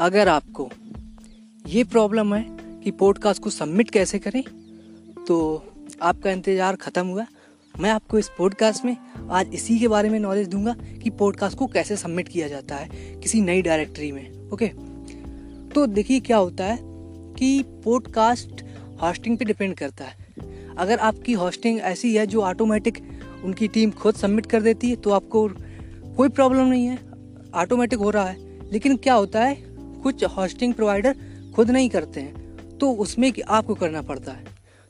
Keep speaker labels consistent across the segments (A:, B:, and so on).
A: अगर आपको ये प्रॉब्लम है कि पॉडकास्ट को सबमिट कैसे करें तो आपका इंतज़ार ख़त्म हुआ। मैं आपको इस पॉडकास्ट में आज इसी के बारे में नॉलेज दूँगा कि पॉडकास्ट को कैसे सबमिट किया जाता है किसी नई डायरेक्टरी में ओके तो देखिए क्या होता है कि पॉडकास्ट हॉस्टिंग पे डिपेंड करता है। अगर आपकी हॉस्टिंग ऐसी है जो ऑटोमेटिक उनकी टीम खुद सबमिट कर देती है तो आपको कोई प्रॉब्लम नहीं है। ऑटोमेटिक हो रहा है। लेकिन क्या होता है कुछ होस्टिंग प्रोवाइडर खुद नहीं करते हैं तो उसमें कि आपको करना पड़ता है।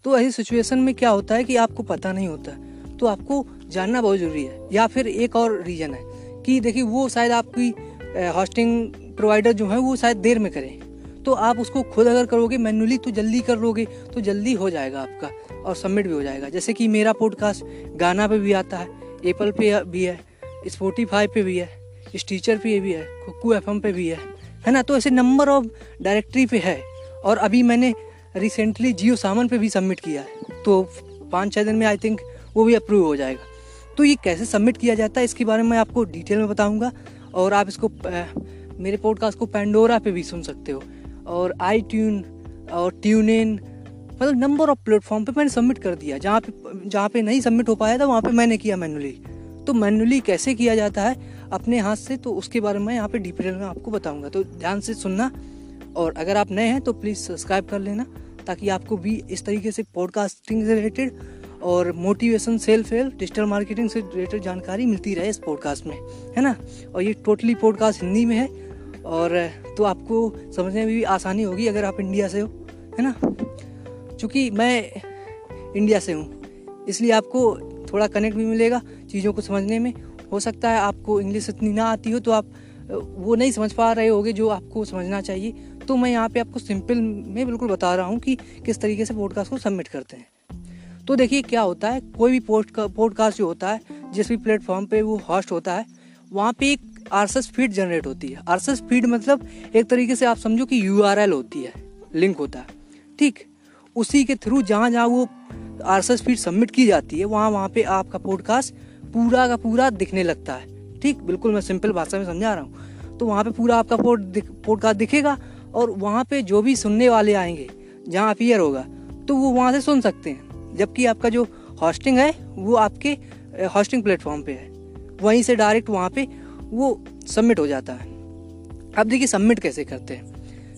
A: तो ऐसी सिचुएशन में क्या होता है कि आपको पता नहीं होता तो आपको जानना बहुत ज़रूरी है। या फिर एक और रीज़न है कि देखिए, वो शायद आपकी होस्टिंग प्रोवाइडर जो है, वो शायद देर में करें। तो आप उसको खुद अगर करोगे मैनुअली तो जल्दी कर लोगे तो जल्दी हो जाएगा आपका और सबमिट भी हो जाएगा। जैसे कि मेरा पॉडकास्ट गाना पे भी आता है एप्पल पे भी है स्पोटीफाई पे भी है स्टीचर पे भी है कुकू एफ़ पे भी है। है ना? तो ऐसे नंबर ऑफ़ डायरेक्टरी पे है। और अभी मैंने रिसेंटली जियो सामान पे भी सबमिट किया है। तो पाँच छः दिन में आई थिंक वो भी अप्रूव हो जाएगा। तो ये कैसे सबमिट किया जाता है, इसके बारे में आपको डिटेल में बताऊँगा। और आप इसको मेरे पॉडकास्ट को पेंडोरा पे भी सुन सकते हो। और आई ट्यून और ट्यून इन मतलब नंबर ऑफ़ प्लेटफॉर्म पे मैंने सबमिट कर दिया। जहाँ पे जहाँ पे नहीं सबमिट हो पाया था, वहाँ पे मैंने किया मैनुअली तो मैनुअली कैसे किया जाता है? अपने हाथ से तो उसके बारे में यहाँ पे डिटेल में आपको बताऊँगा। तो ध्यान से सुनना। और अगर आप नए हैं तो प्लीज़ सब्सक्राइब कर लेना, ताकि आपको भी इस तरीके से पॉडकास्टिंग से रिलेटेड और motivation self help digital marketing से रिलेटेड जानकारी मिलती रहे इस पॉडकास्ट में, है ना? और ये टोटली पॉडकास्ट हिंदी में है, और तो आपको समझने में भी आसानी होगी अगर आप इंडिया से हो, है ना? चूँकि मैं इंडिया से हूँ, इसलिए आपको थोड़ा कनेक्ट भी मिलेगा चीज़ों को समझने में। हो सकता है आपको इंग्लिश इतनी ना आती हो तो आप वो नहीं समझ पा रहे होगे जो आपको समझना चाहिए। तो मैं यहाँ पे आपको सिंपल में बिल्कुल बता रहा हूँ कि किस तरीके से पॉडकास्ट को सबमिट करते हैं। तो देखिए क्या होता है, कोई भी पोस्ट पॉडकास्ट जो होता है, जिस भी प्लेटफॉर्म पे वो हॉस्ट होता है, वहाँ पे एक आरसस फ़ीड जनरेट होती है। आरसस फ़ीड मतलब एक तरीके से आप समझो कि यूआरएल होती है लिंक होता है। ठीक? उसी के थ्रू जहाँ जहाँ वो आरसस फ़ीड सबमिट की जाती है, वहाँ वहाँ पे आपका पॉडकास्ट पूरा का पूरा दिखने लगता है। ठीक? बिल्कुल मैं सिंपल भाषा में समझा रहा हूँ। तो वहाँ पे पूरा आपका पॉडकास्ट दिखेगा और वहाँ पे जो भी सुनने वाले आएँगे, जहाँ अपियर होगा तो वो वहाँ से सुन सकते हैं। जबकि आपका जो हॉस्टिंग है, वो आपके हॉस्टिंग प्लेटफॉर्म पे है। वहीं से डायरेक्ट वहाँ पे वो सबमिट हो जाता है। अब देखिए सबमिट कैसे करते हैं।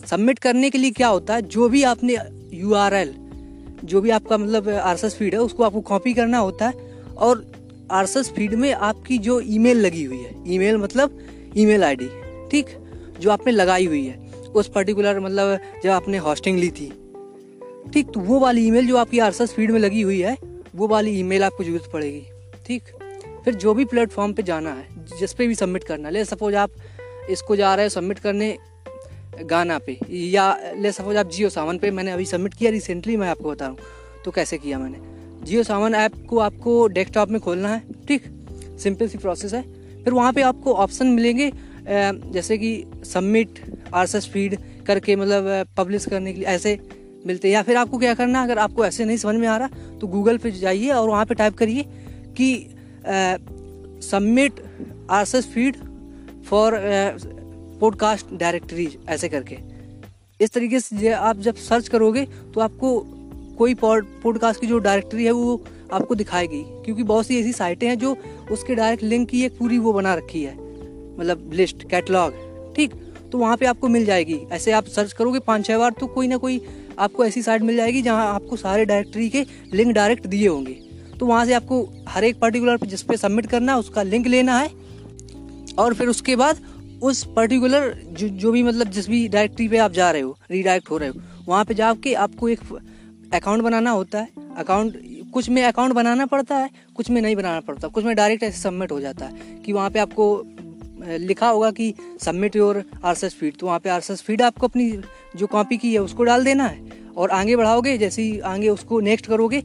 A: सबमिट करने के लिए क्या होता है? जो भी आपने यूआरएल जो भी आपका मतलब आर फ़ीड है, उसको आपको कॉपी करना होता है और आर फ़ीड में आपकी जो ईमेल लगी हुई है ईमेल मतलब ईमेल आईडी ठीक? जो आपने लगाई हुई है, उस पर्टिकुलर मतलब जब आपने हॉस्टिंग ली थी, ठीक? तो वो वाली ईमेल जो आपकी आर फ़ीड में लगी हुई है, वो वाली ईमेल आपको ज़रूरत पड़ेगी, ठीक? फिर जो भी प्लेटफॉर्म पे जाना है, जिस पे भी सबमिट करना है, ले सपोज़ आप इसको जा रहे हो सबमिट करने गाना पे, या ले सपोज़ आप जियो सावन पे, मैंने अभी सबमिट किया रिसेंटली मैं आपको बता रहा हूँ तो कैसे किया मैंने? जियो सावन ऐप को आपको डेस्कटॉप में खोलना है, ठीक? सिंपल सी प्रोसेस है। फिर वहाँ पे आपको ऑप्शन मिलेंगे जैसे कि सबमिट आर फ़ीड करके मतलब पब्लिश करने के लिए ऐसे मिलते हैं। या फिर आपको क्या करना अगर आपको ऐसे नहीं समझ में आ रहा तो गूगल पे जाइए और वहाँ पे टाइप करिए कि submit RS feed for podcast directories ऐसे करके। इस तरीके से आप जब सर्च करोगे तो आपको कोई पॉडकास्ट की जो डायरेक्टरी है, वो आपको दिखाएगी। क्योंकि बहुत सी ऐसी साइटें हैं जो उसके डायरेक्ट लिंक की एक पूरी वो बना रखी है। मतलब लिस्ट कैटलॉग ठीक? तो वहाँ पे आपको मिल जाएगी। ऐसे आप सर्च करोगे पाँच छः बार तो कोई ना कोई आपको ऐसी साइट मिल जाएगी जहाँ आपको सारे डायरेक्टरी के लिंक डायरेक्ट दिए होंगे। तो वहाँ से आपको हर एक पर्टिकुलर जिस पे सबमिट करना है, उसका लिंक लेना है। और फिर उसके बाद उस पर्टिकुलर जो जो भी मतलब जिस भी डायरेक्टरी पे आप जा रहे हो रीडायरेक्ट हो रहे हो, वहाँ पे जाके आपको एक अकाउंट बनाना होता है। अकाउंट कुछ में अकाउंट बनाना पड़ता है, कुछ में नहीं बनाना पड़ता। कुछ में डायरेक्ट ऐसे सबमिट हो जाता है कि वहाँ पे आपको लिखा होगा कि submit your R S feed तो वहाँ पे एस फ़ीड आपको अपनी जो कॉपी की है, उसको डाल देना है। और आगे बढ़ाओगे, जैसे ही आगे उसको नेक्स्ट करोगे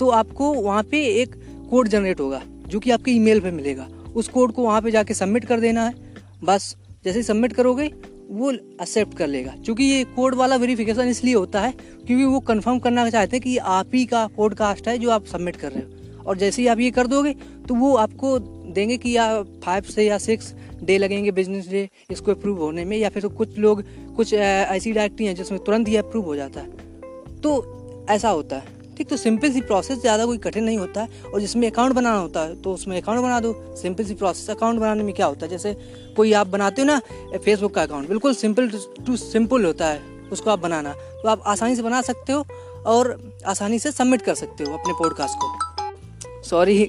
A: तो आपको वहाँ पे एक कोड जनरेट होगा, जो कि आपके ईमेल पे मिलेगा। उस कोड को वहाँ पे जाके सबमिट कर देना है। बस जैसे ही सबमिट करोगे, वो एक्सेप्ट कर लेगा। क्योंकि ये कोड वाला वेरिफिकेशन इसलिए होता है, क्योंकि वो कंफर्म करना चाहते हैं कि आप ही का पॉडकास्ट है जो आप सबमिट कर रहे हो। और जैसे ही आप ये कर दोगे तो वो आपको देंगे कि या फाइव से या सिक्स डे लगेंगे बिज़नेस डे इसको अप्रूव होने में, या फिर तो कुछ लोग, कुछ ऐसी डायरेक्टरी हैं जिसमें तुरंत ही अप्रूव हो जाता है। तो ऐसा होता है। ठीक तो सिंपल सी प्रोसेस ज़्यादा कोई कठिन नहीं होता है, और जिसमें अकाउंट बनाना होता है तो उसमें अकाउंट बना दो। सिंपल सी प्रोसेस अकाउंट बनाने में क्या होता है? जैसे कोई आप बनाते हो ना फेसबुक का अकाउंट बिल्कुल सिंपल टू सिंपल होता है, उसको आप बनाना। तो आप आसानी से बना सकते हो, और आसानी से सबमिट कर सकते हो अपने पॉडकास्ट को। सॉरी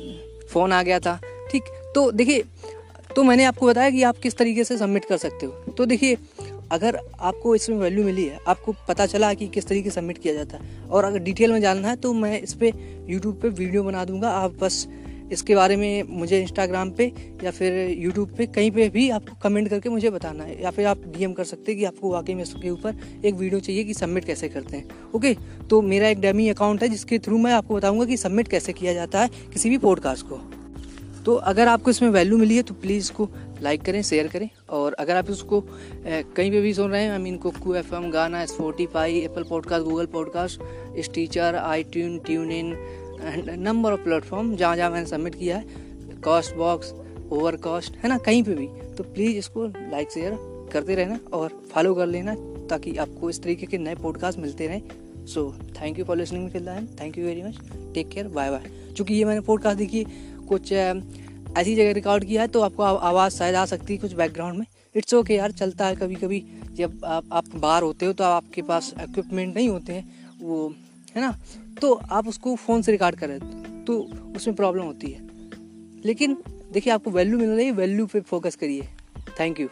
A: फ़ोन आ गया था। ठीक तो देखिए तो मैंने आपको बताया कि आप किस तरीके से सबमिट कर सकते हो। तो देखिए अगर आपको इसमें वैल्यू मिली है, आपको पता चला कि किस तरीके से सबमिट किया जाता है। और अगर डिटेल में जानना है तो मैं इस पर यूट्यूब पर वीडियो बना दूँगा। आप बस इसके बारे में मुझे इंस्टाग्राम पे या फिर यूट्यूब पे कहीं पे भी आपको कमेंट करके मुझे बताना है। या फिर आप डीएम कर सकते हैं कि आपको वाकई में इसके ऊपर एक वीडियो चाहिए कि सबमिट कैसे करते हैं। ओके तो मेरा एक डेमी अकाउंट है, जिसके थ्रू मैं आपको बताऊँगा कि सबमिट कैसे किया जाता है किसी भी पॉडकास्ट को। तो अगर आपको इसमें वैल्यू मिली है तो प्लीज़ इसको लाइक करें शेयर करें। और अगर आप इसको कहीं पे भी सुन रहे हैं I mean Kuku F M Gaana Spotify Apple podcast Google podcast Stitcher iTunes TuneIn number of platform जहाँ जहाँ मैंने सबमिट किया है कॉस्ट बॉक्स ओवर कॉस्ट है ना, कहीं पे भी। तो प्लीज़ इसको लाइक शेयर करते रहना और फॉलो कर लेना ताकि आपको इस तरीके के नए पॉडकास्ट मिलते रहें। So thank you for listening fill thank you very much take care bye bye चूँकि ये मैंने पॉडकास्ट देखी कुछ ऐसी जगह रिकॉर्ड किया है तो आपको आवाज़ शायद आ सकती है कुछ बैकग्राउंड में। इट्स ओके यार, चलता है कभी कभी जब आप आप बाहर होते हो तो आपके पास इक्विपमेंट नहीं होते हैं, वो, है ना? तो आप उसको फ़ोन से रिकॉर्ड करें तो उसमें प्रॉब्लम होती है। लेकिन, देखिए, आपको वैल्यू मिल रही है वैल्यू पे फोकस करिए। Thank you